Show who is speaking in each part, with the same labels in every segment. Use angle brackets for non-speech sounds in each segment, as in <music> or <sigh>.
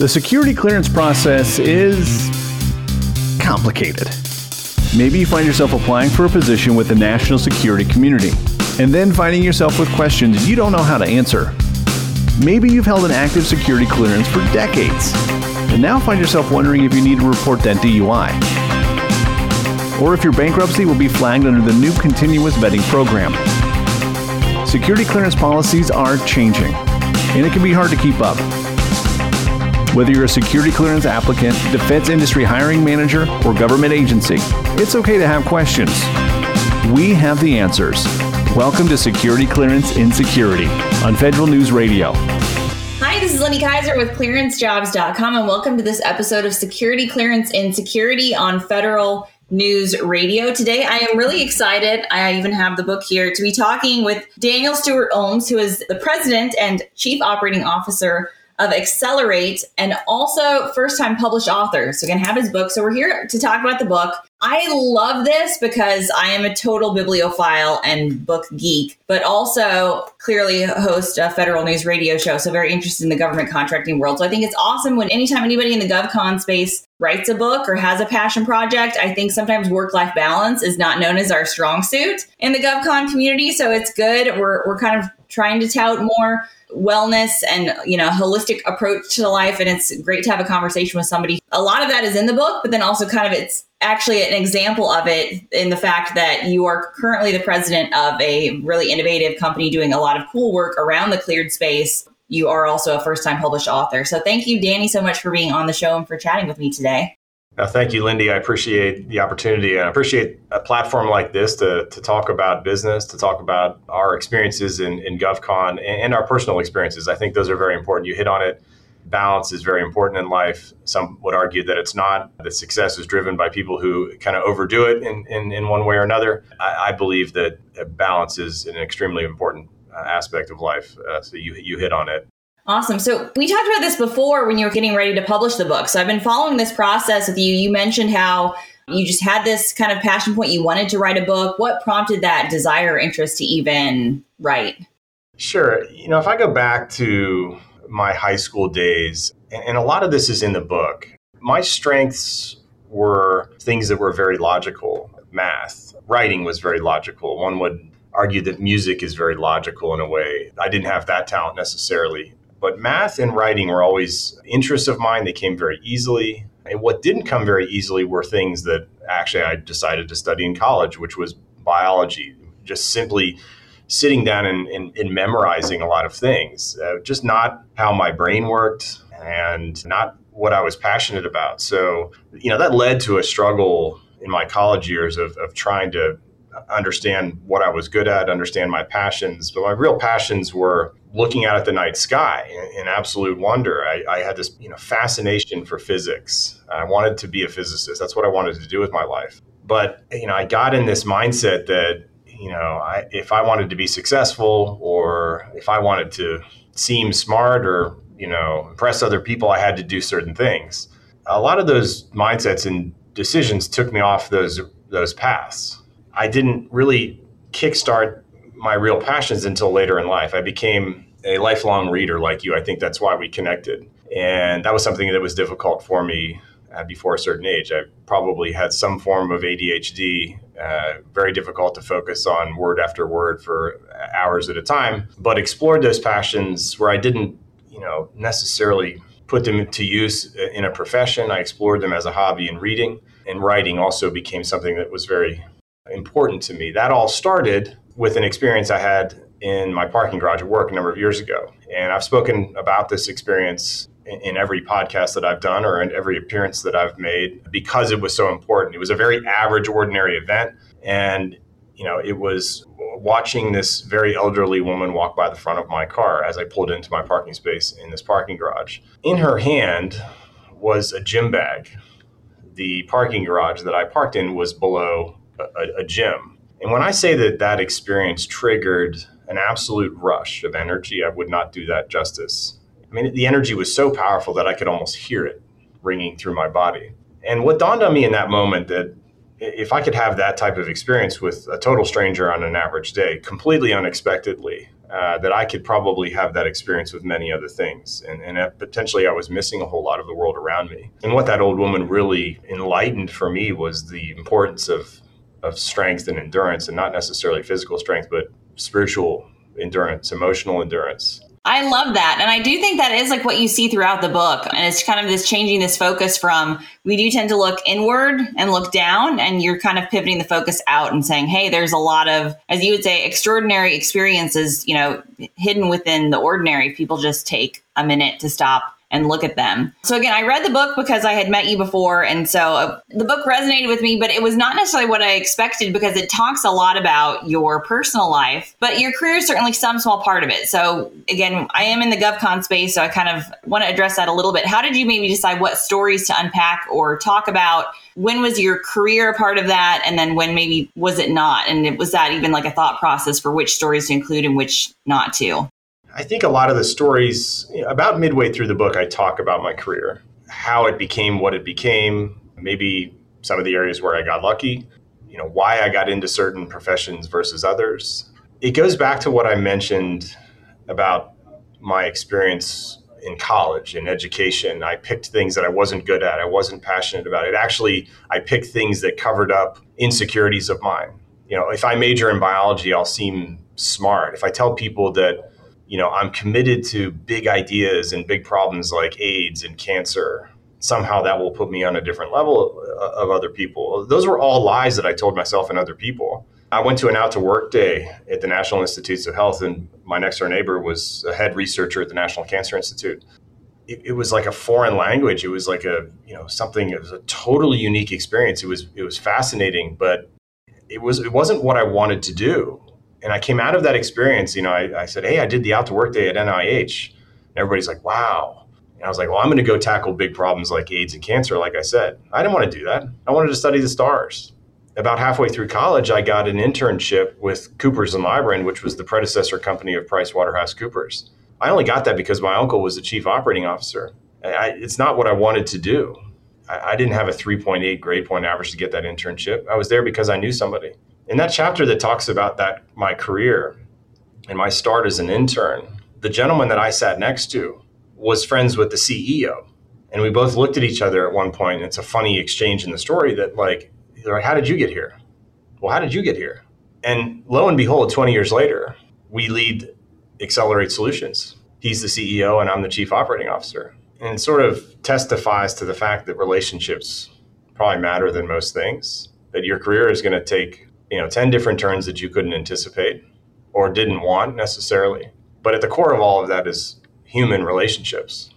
Speaker 1: The security clearance process is complicated. Maybe you find yourself applying for a position with the national security community, and then finding yourself with questions you don't know how to answer. Maybe you've held an active security clearance for decades, and now find yourself wondering if you need to report that DUI. Or if your bankruptcy will be flagged under the new continuous vetting program. Security clearance policies are changing, and it can be hard to keep up. Whether you're a security clearance applicant, defense industry hiring manager, or government agency, it's okay to have questions. We have the answers. Welcome to Security Clearance in Security on Federal News Radio.
Speaker 2: Hi, this is Lindy Kyzer with clearancejobs.com, and welcome to this episode of Security Clearance in Security on Federal News Radio. Today, I am really excited. I even have the book here to be talking with Daniel Stewart Olmes, who is the president and chief operating officer of Xcelerate and also first time published author. So, going to have his book. So, we're here to talk about the book. I love this because I am a total bibliophile and book geek, but also clearly host a federal news radio show. So, very interested in the government contracting world. So, I think it's awesome when anytime anybody in the GovCon space writes a book or has a passion project, I think sometimes work life balance is not known as our strong suit in the GovCon community. So, it's good. We're, we're kind of trying to tout more wellness and you know holistic approach to life and it's great to have a conversation with somebody a lot of that is in the book but then also kind of it's actually an example of it in the fact that you are currently the president of a really innovative company doing a lot of cool work around the cleared space you are also a first time published author so thank you danny so much for being on the show and for chatting with me today
Speaker 3: uh, thank you, Lindy. I appreciate the opportunity and I appreciate a platform like this to, to talk about business, to talk about our experiences in, in GovCon and, and our personal experiences. I think those are very important. You hit on it. Balance is very important in life. Some would argue that it's not, that success is driven by people who kind of overdo it in, in, in one way or another. I, I believe that balance is an extremely important aspect of life. Uh, so you, you hit on it.
Speaker 2: Awesome. So we talked about this before when you were getting ready to publish the book. So I've been following this process with you. You mentioned how you just had this kind of passion point. You wanted to write a book. What prompted that desire or interest to even write?
Speaker 3: Sure. You know, if I go back to my high school days, and a lot of this is in the book, my strengths were things that were very logical math, writing was very logical. One would argue that music is very logical in a way. I didn't have that talent necessarily. But math and writing were always interests of mine. They came very easily. And what didn't come very easily were things that actually I decided to study in college, which was biology. Just simply sitting down and, and, and memorizing a lot of things, uh, just not how my brain worked and not what I was passionate about. So, you know, that led to a struggle in my college years of, of trying to understand what I was good at, understand my passions. But my real passions were looking out at the night sky in, in absolute wonder. I, I, had this you know fascination for physics. I wanted to be a physicist. That's what I wanted to do with my life. But you know, I got in this mindset that you know, I, if I wanted to be successful or if I wanted to seem smart or you know impress other people, I had to do certain things. A lot of those mindsets and decisions took me off those those paths. I didn't really kickstart my real passions until later in life. I became a lifelong reader like you. I think that's why we connected. And that was something that was difficult for me uh, before a certain age. I probably had some form of ADHD, uh, very difficult to focus on word after word for hours at a time, but explored those passions where I didn't, you know, necessarily put them to use in a profession. I explored them as a hobby in reading, and writing also became something that was very important to me. That all started with an experience I had in my parking garage at work a number of years ago. And I've spoken about this experience in, every podcast that I've done or in every appearance that I've made because it was so important. It was a very average, ordinary event. And, you know, it was watching this very elderly woman walk by the front of my car as I pulled into my parking space in this parking garage. In her hand was a gym bag. The parking garage that I parked in was below a, a gym. And when I say that that experience triggered an absolute rush of energy, I would not do that justice. I mean, the energy was so powerful that I could almost hear it ringing through my body. And what dawned on me in that moment that if I could have that type of experience with a total stranger on an average day, completely unexpectedly, uh, that I could probably have that experience with many other things. And, and potentially I was missing a whole lot of the world around me. And what that old woman really enlightened for me was the importance of, of strength and endurance, and not necessarily physical strength, but spiritual endurance, emotional endurance.
Speaker 2: I love that. And I do think that is like what you see throughout the book. And it's kind of this changing this focus from we do tend to look inward and look down, and you're kind of pivoting the focus out and saying, hey, there's a lot of, as you would say, extraordinary experiences, you know, hidden within the ordinary. People just take a minute to stop and look at them. So again, I read the book because I had met you before. And so uh, the book resonated with me, but it was not necessarily what I expected because it talks a lot about your personal life, but your career is certainly some small part of it. So again, I am in the GovCon space, so I kind of want to address that a little bit. How did you maybe decide what stories to unpack or talk about? When was your career a part of that? And then when maybe was it not? And it, was that even like a thought process for which stories to include and which not to?
Speaker 3: I think a lot of the stories, about midway through the book, I talk about my career, how it became what it became, maybe some of the areas where I got lucky, you know, why I got into certain professions versus others. It goes back to what I mentioned about my experience in college in education. I picked things that I wasn't good at, I wasn't passionate about. It actually, I picked things that covered up insecurities of mine. You know, if I major in biology, I'll seem smart. If I tell people that you know, I'm committed to big ideas and big problems like AIDS and cancer. Somehow that will put me on a different level uh, of other people. Those were all lies that I told myself and other people. I went to an out to work day at the National Institutes of Health, and my next door neighbor was a head researcher at the National Cancer Institute. It, it, was like a foreign language. It was like a you know something. It was a totally unique experience. It was it was fascinating, but it was it wasn't what I wanted to do and I came out of that experience, you know, I, I, said, Hey, I did the out to work day at NIH. And everybody's like, wow. And I was like, well, I'm going to go tackle big problems like AIDS and cancer, like I said. I didn't want to do that. I wanted to study the stars. About halfway through college, I got an internship with Coopers and Lybrand, which was the predecessor company of Price Waterhouse Coopers. I only got that because my uncle was the chief operating officer. I, it's not what I wanted to do. I, I didn't have a 3.8 grade point average to get that internship. I was there because I knew somebody in that chapter that talks about that my career and my start as an intern, the gentleman that I sat next to was friends with the CEO. And we both looked at each other at one point. And it's a funny exchange in the story that like, how did you get here? Well, how did you get here? And lo and behold, 20 years later, we lead Xcelerate Solutions. He's the CEO and I'm the chief operating officer. And it sort of testifies to the fact that relationships probably matter than most things, that your career is going to take you know 10 different turns that you couldn't anticipate or didn't want necessarily. But at the core of all of that is human relationships.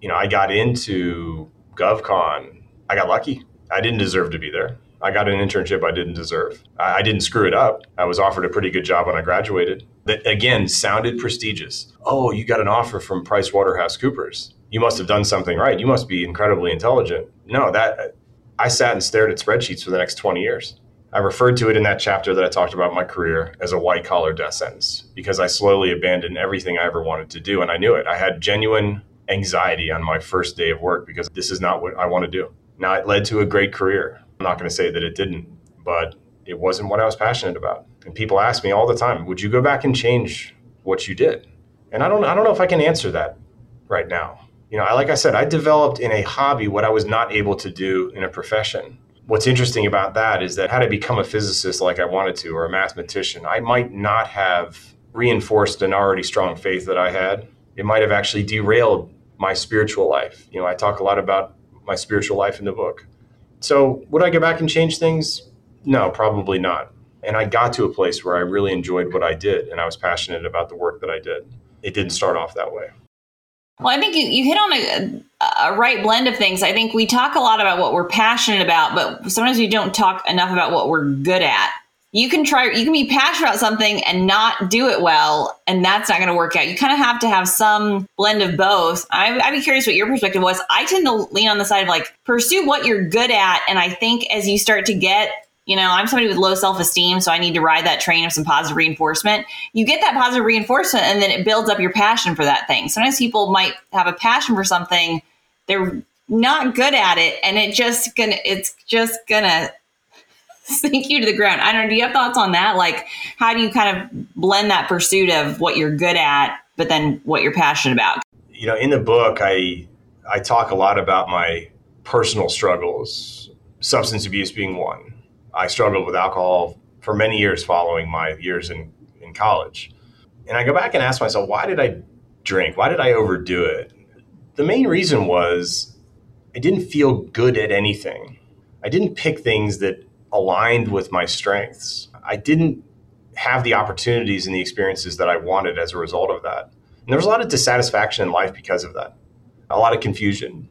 Speaker 3: You know i got into govcon i got lucky. I didn't deserve to be there. I got an internship i didn't deserve. I, didn't screw it up. I was offered a pretty good job when i graduated that again sounded prestigious. Oh you got an offer from price waterhouse coopers you must have done something right. You must be incredibly intelligent. No that i sat and stared at spreadsheets for the next 20 years I referred to it in that chapter that I talked about my career as a white collar death sentence because I slowly abandoned everything I ever wanted to do. And I knew it. I had genuine anxiety on my first day of work because this is not what I want to do. Now, it led to a great career. I'm not going to say that it didn't, but it wasn't what I was passionate about. And people ask me all the time, would you go back and change what you did? And I don't, I don't know if I can answer that right now. You know, I, like I said, I developed in a hobby what I was not able to do in a profession what's interesting about that is that had I become a physicist like I wanted to or a mathematician, I might not have reinforced an already strong faith that I had. It might have actually derailed my spiritual life. You know, I talk a lot about my spiritual life in the book. So, would I go back and change things? No, probably not. And I got to a place where I really enjoyed what I did and I was passionate about the work that I did. It didn't start off that way.
Speaker 2: Well, I think you, you hit on a, a right blend of things. I think we talk a lot about what we're passionate about, but sometimes we don't talk enough about what we're good at. You can try, you can be passionate about something and not do it well, and that's not going to work out. You kind of have to have some blend of both. I, I'd be curious what your perspective was. I tend to lean on the side of like, pursue what you're good at. And I think as you start to get you know, I'm somebody with low self esteem, so I need to ride that train of some positive reinforcement. You get that positive reinforcement, and then it builds up your passion for that thing. Sometimes people might have a passion for something, they're not good at it, and it just gonna, it's just gonna <laughs> sink you to the ground. I don't know. Do you have thoughts on that? Like, how do you kind of blend that pursuit of what you're good at, but then what you're passionate about?
Speaker 3: You know, in the book, I I talk a lot about my personal struggles, substance abuse being one. I struggled with alcohol for many years following my years in, in college. And I go back and ask myself, why did I drink? Why did I overdo it? The main reason was I didn't feel good at anything. I didn't pick things that aligned with my strengths. I didn't have the opportunities and the experiences that I wanted as a result of that. And there was a lot of dissatisfaction in life because of that, a lot of confusion.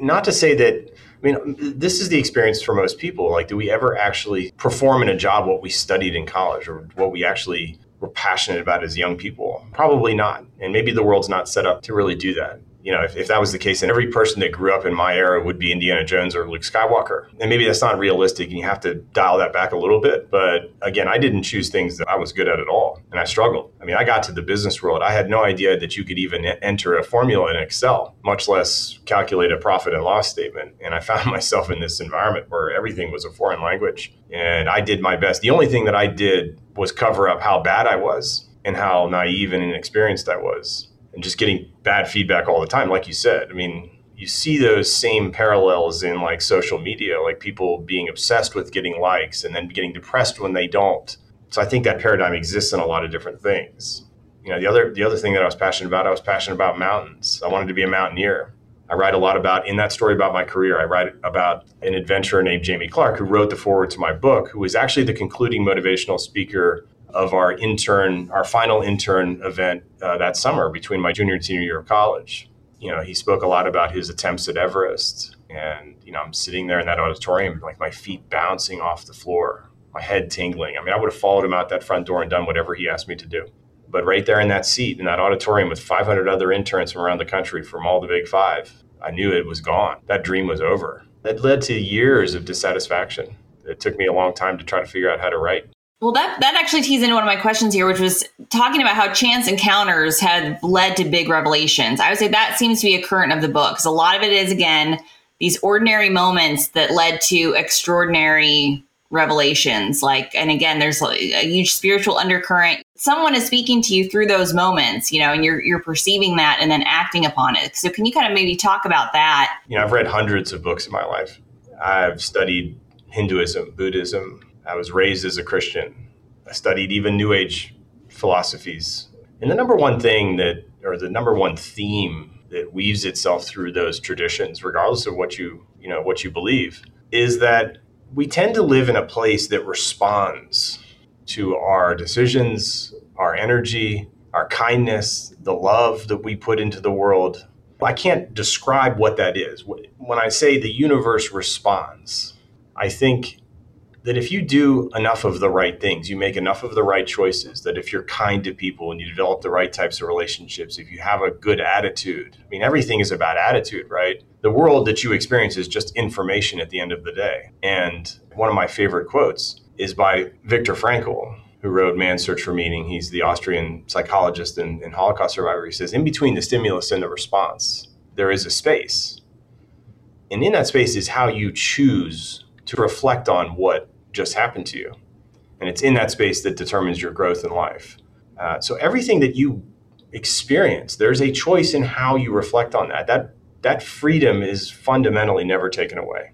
Speaker 3: Not to say that, I mean, this is the experience for most people. Like, do we ever actually perform in a job what we studied in college or what we actually were passionate about as young people? Probably not. And maybe the world's not set up to really do that you know, if, if that was the case, then every person that grew up in my era would be Indiana Jones or Luke Skywalker. And maybe that's not realistic and you have to dial that back a little bit. But again, I didn't choose things that I was good at at all. And I struggled. I mean, I got to the business world. I had no idea that you could even enter a formula in Excel, much less calculate a profit and loss statement. And I found <laughs> myself in this environment where everything was a foreign language. And I did my best. The only thing that I did was cover up how bad I was and how naive and inexperienced I was and just getting bad feedback all the time. Like you said, I mean, you see those same parallels in like social media, like people being obsessed with getting likes and then getting depressed when they don't. So I think that paradigm exists in a lot of different things. You know, the other the other thing that I was passionate about, I was passionate about mountains. I wanted to be a mountaineer. I write a lot about in that story about my career. I write about an adventurer named Jamie Clarke who wrote the foreword to my book, who was actually the concluding motivational speaker of our intern, our final intern event uh, that summer between my junior and senior year of college. You know, he spoke a lot about his attempts at Everest. And, you know, I'm sitting there in that auditorium, like my feet bouncing off the floor, my head tingling. I mean, I would have followed him out that front door and done whatever he asked me to do. But right there in that seat, in that auditorium with 500 other interns from around the country from all the big five, I knew it was gone. That dream was over. That led to years of dissatisfaction. It took me a long time to try to figure out how to write.
Speaker 2: Well, that, that actually tees into one of my questions here, which was talking about how chance encounters had led to big revelations. I would say that seems to be a current of the book because a lot of it is, again, these ordinary moments that led to extraordinary revelations. Like, and again, there's a huge spiritual undercurrent. Someone is speaking to you through those moments, you know, and you're you're perceiving that and then acting upon it. So, can you kind of maybe talk about that?
Speaker 3: You know, I've read hundreds of books in my life. I've studied Hinduism, Buddhism, I was raised as a Christian. I studied even New Age philosophies. And the number one thing that, or the number one theme that weaves itself through those traditions, regardless of what you, you know, what you believe, is that we tend to live in a place that responds to our decisions, our energy, our kindness, the love that we put into the world. I can't describe what that is. When I say the universe responds, I think that if you do enough of the right things, you make enough of the right choices, that if you're kind to people and you develop the right types of relationships, if you have a good attitude, I mean, everything is about attitude, right? The world that you experience is just information at the end of the day. And one of my favorite quotes is by Viktor Frankl, who wrote Man's Search for Meaning. He's the Austrian psychologist and, and Holocaust survivor. He says, in between the stimulus and the response, there is a space. And in that space is how you choose to reflect on what just happened to you. And it's in that space that determines your growth in life. Uh, so everything that you experience, there's a choice in how you reflect on that. That that freedom is fundamentally never taken away.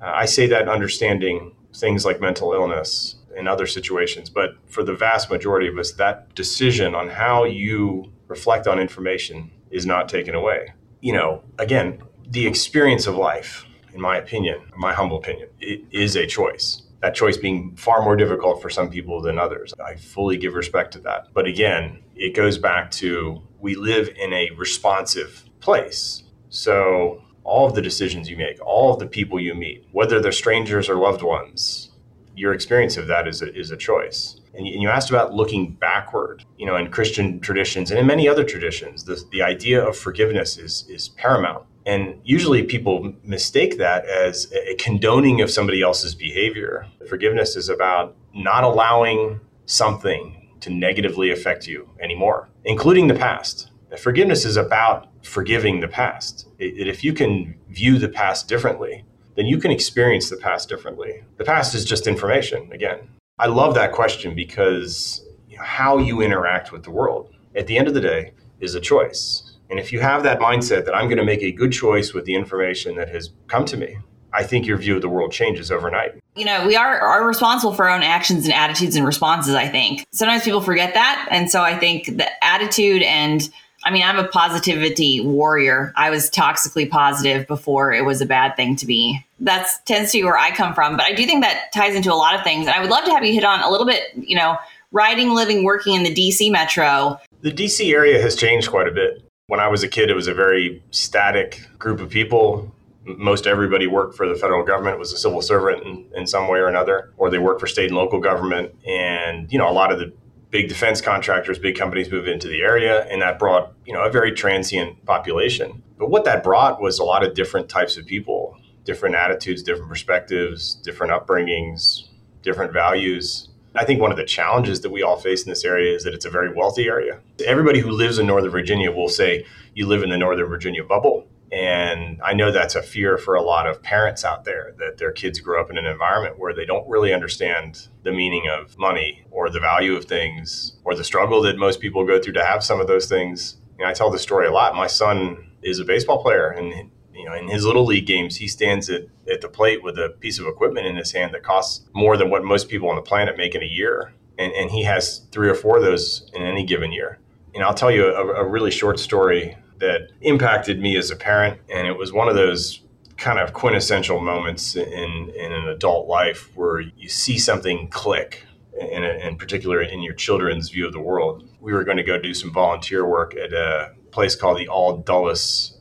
Speaker 3: Uh, I say that understanding things like mental illness and other situations, but for the vast majority of us, that decision on how you reflect on information is not taken away. You know, again, the experience of life, in my opinion, my humble opinion, it is a choice that choice being far more difficult for some people than others. I fully give respect to that. But again, it goes back to we live in a responsive place. So all of the decisions you make, all of the people you meet, whether they're strangers or loved ones, your experience of that is a, is a choice. And you, and you asked about looking backward, you know, in Christian traditions and in many other traditions, the, the idea of forgiveness is, is paramount. And usually people mistake that as a condoning of somebody else's behavior. Forgiveness is about not allowing something to negatively affect you anymore, including the past. Forgiveness is about forgiving the past. It, if you can view the past differently, then you can experience the past differently. The past is just information, again. I love that question because how you interact with the world at the end of the day is a choice. And if you have that mindset that I'm going to make a good choice with the information that has come to me, I think your view of the world changes overnight.
Speaker 2: You know, we are, are responsible for our own actions and attitudes and responses, I think. Sometimes people forget that. And so I think the attitude and I mean, I'm a positivity warrior. I was toxically positive before it was a bad thing to be. That tends to be where I come from. But I do think that ties into a lot of things. And I would love to have you hit on a little bit, you know, riding, living, working in the DC metro.
Speaker 3: The DC area has changed quite a bit. When I was a kid, it was a very static group of people. Most everybody worked for the federal government, was a civil servant in, in some way or another, or they worked for state and local government. And, you know, a lot of the big defense contractors, big companies moved into the area, and that brought you know a very transient population. But what that brought was a lot of different types of people, different attitudes, different perspectives, different upbringings, different values. I think one of the challenges that we all face in this area is that it's a very wealthy area. Everybody who lives in Northern Virginia will say you live in the Northern Virginia bubble. And I know that's a fear for a lot of parents out there that their kids grow up in an environment where they don't really understand the meaning of money or the value of things or the struggle that most people go through to have some of those things. I tell the story a lot. My son is a baseball player and you know, in his little league games, he stands at, at the plate with a piece of equipment in his hand that costs more than what most people on the planet make in a year. And, and he has three or four of those in any given year. And I'll tell you a, a really short story that impacted me as a parent. And it was one of those kind of quintessential moments in, in an adult life where you see something click, in, in particular in your children's view of the world. We were going to go do some volunteer work at a place called the All Dulles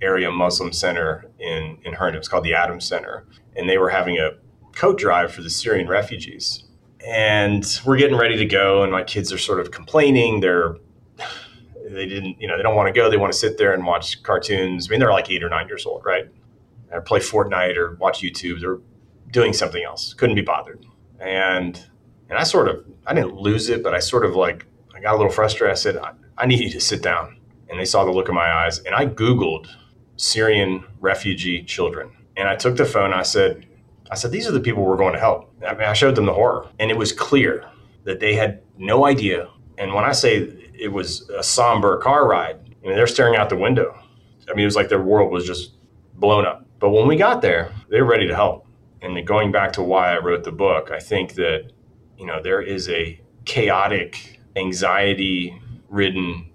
Speaker 3: Area Muslim Center in, in Herndon. It's called the Adams Center. And they were having a coat drive for the Syrian refugees. And we're getting ready to go, and my kids are sort of complaining. They're they didn't, you know, they don't want to go. They want to sit there and watch cartoons. I mean, they're like eight or nine years old, right? Or play Fortnite or watch YouTube. They're doing something else. Couldn't be bothered. And and I sort of, I didn't lose it, but I sort of like, I got a little frustrated. I said, I, I need you to sit down. And they saw the look in my eyes. And I Googled Syrian refugee children. And I took the phone. I said, I said, these are the people we're going to help. I mean, I showed them the horror. And it was clear that they had no idea. And when I say it was a somber car ride. I mean, they're staring out the window. I mean, it was like their world was just blown up. But when we got there, they were ready to help. And going back to why I wrote the book, I think that, you know, there is a chaotic, anxiety ridden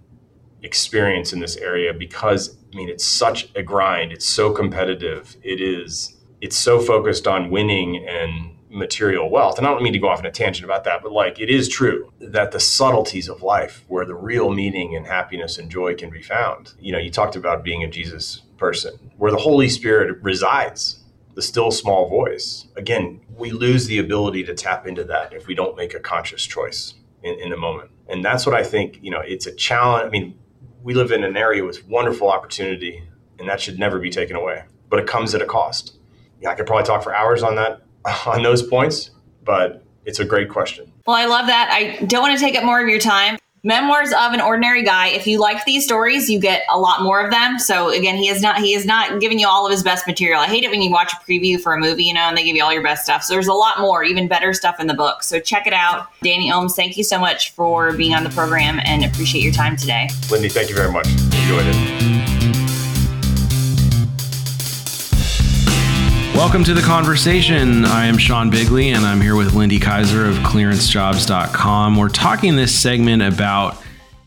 Speaker 3: experience in this area because, I mean, it's such a grind. It's so competitive. It is, it's so focused on winning and material wealth. And I don't mean to go off on a tangent about that, but like it is true that the subtleties of life, where the real meaning and happiness and joy can be found. You know, you talked about being a Jesus person, where the Holy Spirit resides, the still small voice. Again, we lose the ability to tap into that if we don't make a conscious choice in, in the moment. And that's what I think, you know, it's a challenge. I mean, we live in an area with wonderful opportunity, and that should never be taken away. But it comes at a cost. Yeah, I could probably talk for hours on that <laughs> on those points, but it's a great question.
Speaker 2: Well, I love that. I don't want to take up more of your time. Memoirs of an Ordinary Guy. If you like these stories, you get a lot more of them. So again, he is not he is not giving you all of his best material. I hate it when you watch a preview for a movie, you know, and they give you all your best stuff. So there's a lot more, even better stuff in the book. So check it out. Danny Olmes, thank you so much for being on the program and appreciate your time today.
Speaker 3: Lindy, thank you very much. Enjoyed it.
Speaker 4: Welcome to the conversation. I am Sean Bigley and I'm here with Lindy Kyzer of clearancejobs.com. We're talking this segment about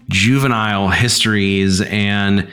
Speaker 4: juvenile histories and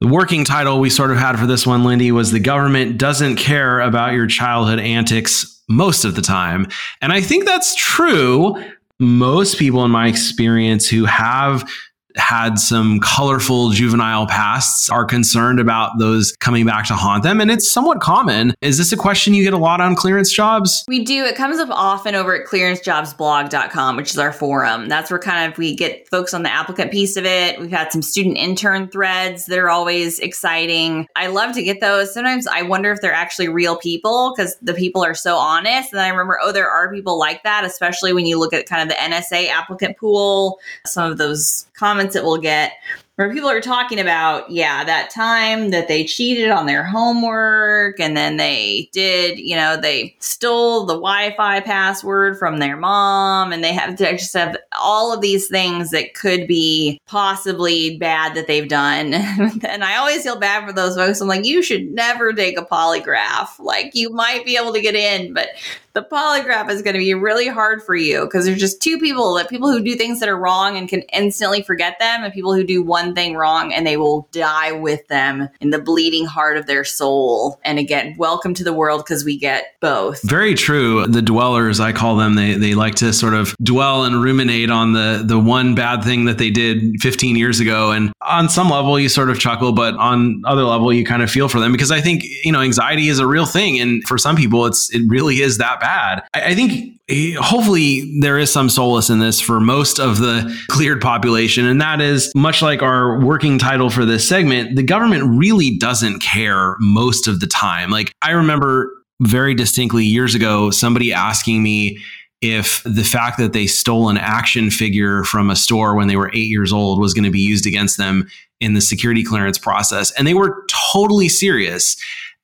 Speaker 4: the working title we sort of had for this one, Lindy, was The Government Doesn't Care About Your Childhood Antics Most of the Time. And I think that's true. Most people, in my experience, who have had some colorful juvenile pasts are concerned about those coming back to haunt them. And it's somewhat common. Is this a question you get a lot on clearance jobs?
Speaker 2: We do. It comes up often over at clearancejobsblog.com, which is our forum. That's where kind of we get folks on the applicant piece of it. We've had some student intern threads that are always exciting. I love to get those. Sometimes I wonder if they're actually real people because the people are so honest. And I remember, oh, there are people like that, especially when you look at kind of the NSA applicant pool, some of those comments that we'll get. Where people are talking about, yeah, that time that they cheated on their homework and then they did, you know, they stole the Wi Fi password from their mom and they have to just have all of these things that could be possibly bad that they've done. <laughs> and I always feel bad for those folks. I'm like, you should never take a polygraph. Like, you might be able to get in, but the polygraph is going to be really hard for you because there's just two people that people who do things that are wrong and can instantly forget them and people who do one thing wrong and they will die with them in the bleeding heart of their soul. And again welcome to the world because we get both.
Speaker 4: Very true. The dwellers i call them they, they like to sort of dwell and ruminate on the the one bad thing that they did 15 years ago. And on some level you sort of chuckle but on other level you kind of feel for them. Because i think you know anxiety is a real thing. And for some people it's it really is that bad. I, I think Eh, hopefully there is some solace in this for most of the cleared population. And that is much like our working title for this segment, the government really doesn't care most of the time. Like I remember very distinctly years ago, somebody asking me, if the fact that they stole an action figure from a store when they were eight years old was going to be used against them in the security clearance process. And they were totally serious.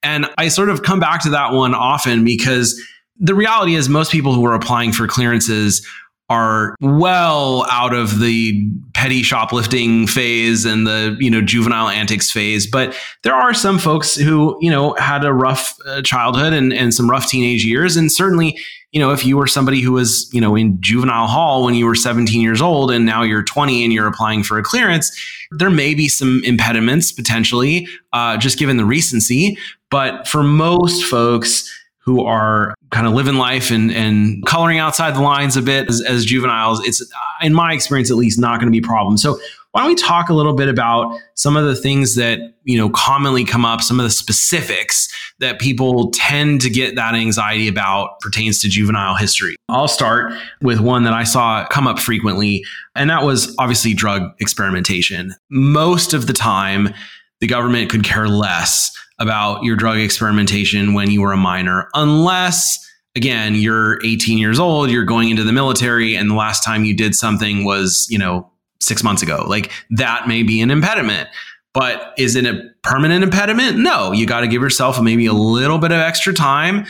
Speaker 4: And I sort of come back to that one often because the reality is most people who are applying for clearances are well out of the petty shoplifting phase and the you know juvenile antics phase. But there are some folks who you know had a rough uh, childhood and, and some rough teenage years. And certainly you know if you were somebody who was you know in juvenile hall when you were 17 years old and now you're 20 and you're applying for a clearance there may be some impediments potentially uh, just given the recency. But for most folks who are kind of living life and, and coloring outside the lines a bit as, as juveniles, it's, in my experience at least, not going to be a problem. So why don't we talk a little bit about some of the things that you know commonly come up some of the specifics that people tend to get that anxiety about pertains to juvenile history i'll start with one that i saw come up frequently and that was obviously drug experimentation most of the time the government could care less about your drug experimentation when you were a minor, unless again, you're 18 years old, you're going into the military, and the last time you did something was, you know, six months ago. Like that may be an impediment. But is it a permanent impediment? No. You got to give yourself maybe a little bit of extra time.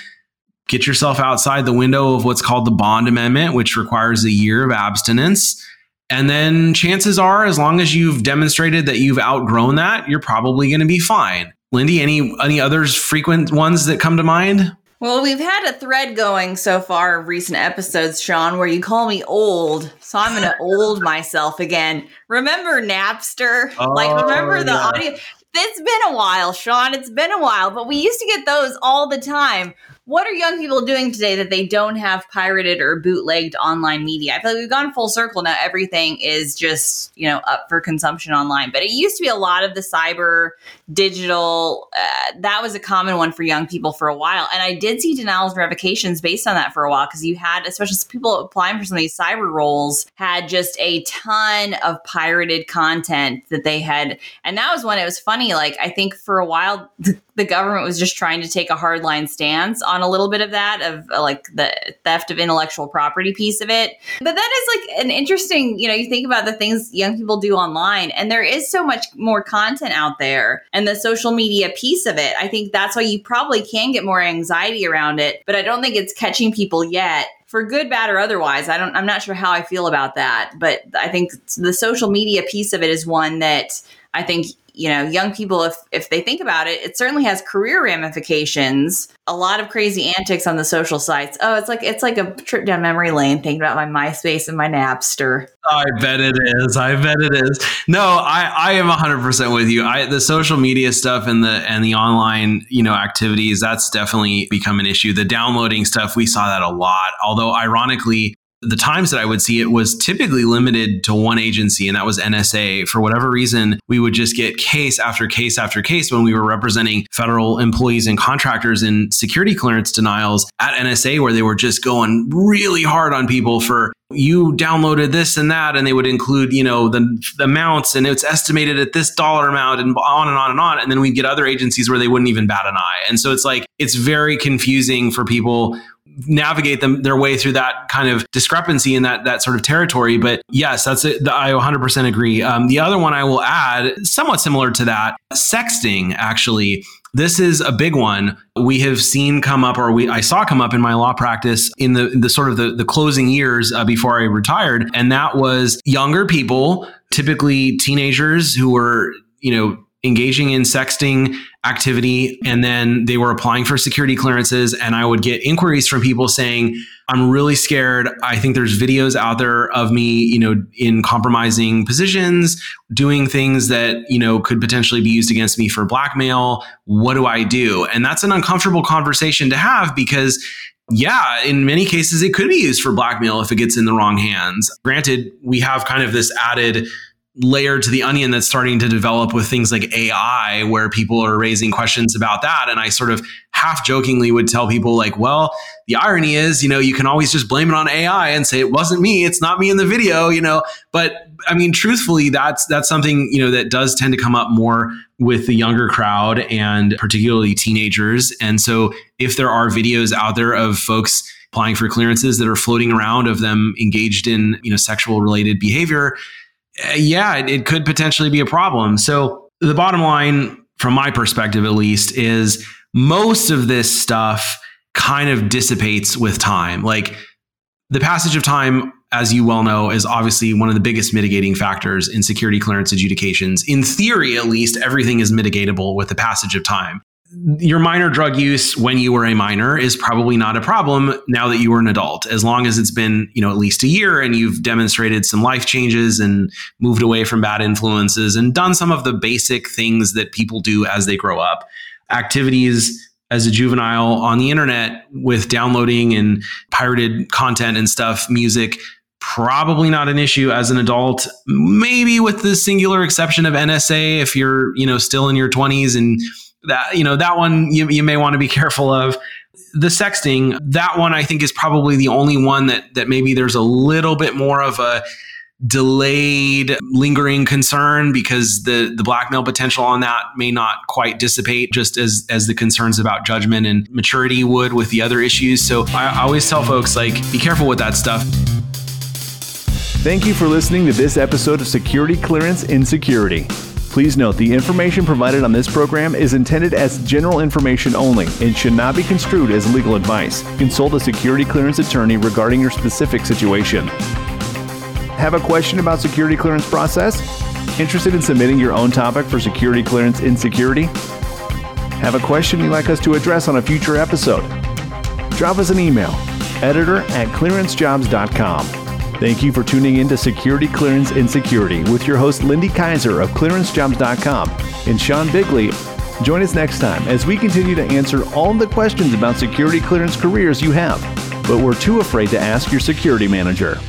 Speaker 4: Get yourself outside the window of what's called the Bond Amendment, which requires a year of abstinence. And then chances are, as long as you've demonstrated that you've outgrown that, you're probably going to be fine. Lindy, any any others frequent ones that come to mind?
Speaker 2: Well, we've had a thread going so far of recent episodes, Sean, where you call me old. So I'm going to old myself again. Remember Napster? Oh, like, remember the yeah. audio? It's been a while, Sean. It's been a while, but we used to get those all the time what are young people doing today that they don't have pirated or bootlegged online media? I feel like we've gone full circle now. Everything is just, you know, up for consumption online. But it used to be a lot of the cyber digital, uh, that was a common one for young people for a while. And I did see denials and revocations based on that for a while because you had, especially people applying for some of these cyber roles, had just a ton of pirated content that they had. And that was when it was funny. Like, I think for a while, <laughs> the government was just trying to take a hardline stance on a little bit of that of uh, like the theft of intellectual property piece of it but that is like an interesting you know you think about the things young people do online and there is so much more content out there and the social media piece of it i think that's why you probably can get more anxiety around it but i don't think it's catching people yet for good, bad, or otherwise. I don't. I'm not sure how I feel about that, but I think the social media piece of it is one that I think you know young people if if they think about it it certainly has career ramifications. A lot of crazy antics on the social sites. Oh it's like it's like a trip down memory lane thinking about my myspace and my napster.
Speaker 4: I bet it is. I bet it is. No i i am 100% with you. I the social media stuff and the and the online you know activities that's definitely become an issue. The downloading stuff we saw that a lot. Although ironically the times that I would see it was typically limited to one agency, and that was NSA. For whatever reason, we would just get case after case after case when we were representing federal employees and contractors in security clearance denials at NSA, where they were just going really hard on people for you downloaded this and that, and they would include, you know, the, the amounts and it's estimated at this dollar amount and on and on and on. And then we'd get other agencies where they wouldn't even bat an eye. And so it's like, it's very confusing for people navigate them their way through that kind of discrepancy in that that sort of territory. But yes, that's it. I 100% agree. Um, the other one I will add, somewhat similar to that, sexting actually. This is a big one. We have seen come up, or we I saw come up in my law practice in the the sort of the, the closing years uh, before I retired, and that was younger people, typically teenagers who were you know engaging in sexting activity and then they were applying for security clearances and I would get inquiries from people saying I'm really scared. I think there's videos out there of me you know in compromising positions doing things that you know could potentially be used against me for blackmail. What do I do? And that's an uncomfortable conversation to have because yeah, in many cases, it could be used for blackmail if it gets in the wrong hands. Granted, we have kind of this added layer to the onion that's starting to develop with things like AI, where people are raising questions about that. And I sort of half jokingly would tell people, like, well, the irony is, you know, you can always just blame it on AI and say it wasn't me, it's not me in the video, you know. But I mean, truthfully, that's that's something you know that does tend to come up more with the younger crowd and particularly teenagers. And so, if there are videos out there of folks applying for clearances that are floating around of them engaged in you know sexual related behavior uh, yeah, it, it could potentially be a problem. So the bottom line, from my perspective at least, is most of this stuff kind of dissipates with time. Like the passage of time, as you well know, is obviously one of the biggest mitigating factors in security clearance adjudications. In theory, at least, everything is mitigatable with the passage of time your minor drug use when you were a minor is probably not a problem now that you are an adult. As long as it's been you know at least a year and you've demonstrated some life changes and moved away from bad influences and done some of the basic things that people do as they grow up. Activities as a juvenile on the internet with downloading and pirated content and stuff music probably not an issue as an adult. Maybe with the singular exception of nsa if you're you know still in your 20s and that you know that one you, you may want to be <laughs> careful of. The sexting that one i think is probably the only one that that maybe there's a little bit more of a delayed lingering concern because the the blackmail potential on that may not quite dissipate just as as the concerns about judgment and maturity would with the other issues. So i, I always tell folks like be careful with that stuff.
Speaker 1: Thank you for listening to this episode of security clearance in security Please note the information provided on this program is intended as general information only and should not be construed as legal advice. Consult a security clearance attorney regarding your specific situation. Have a question about security clearance process? Interested in submitting your own topic for security clearance in security? Have a question you'd like us to address on a future episode? Drop us an email, editor at clearancejobs.com. Thank you for tuning in to Security Clearance in Security with your host, Lindy Kyzer of ClearanceJobs.com and Sean Bigley. Join us next time as we continue to answer all the questions about security clearance careers you have, but we're too afraid to ask your security manager.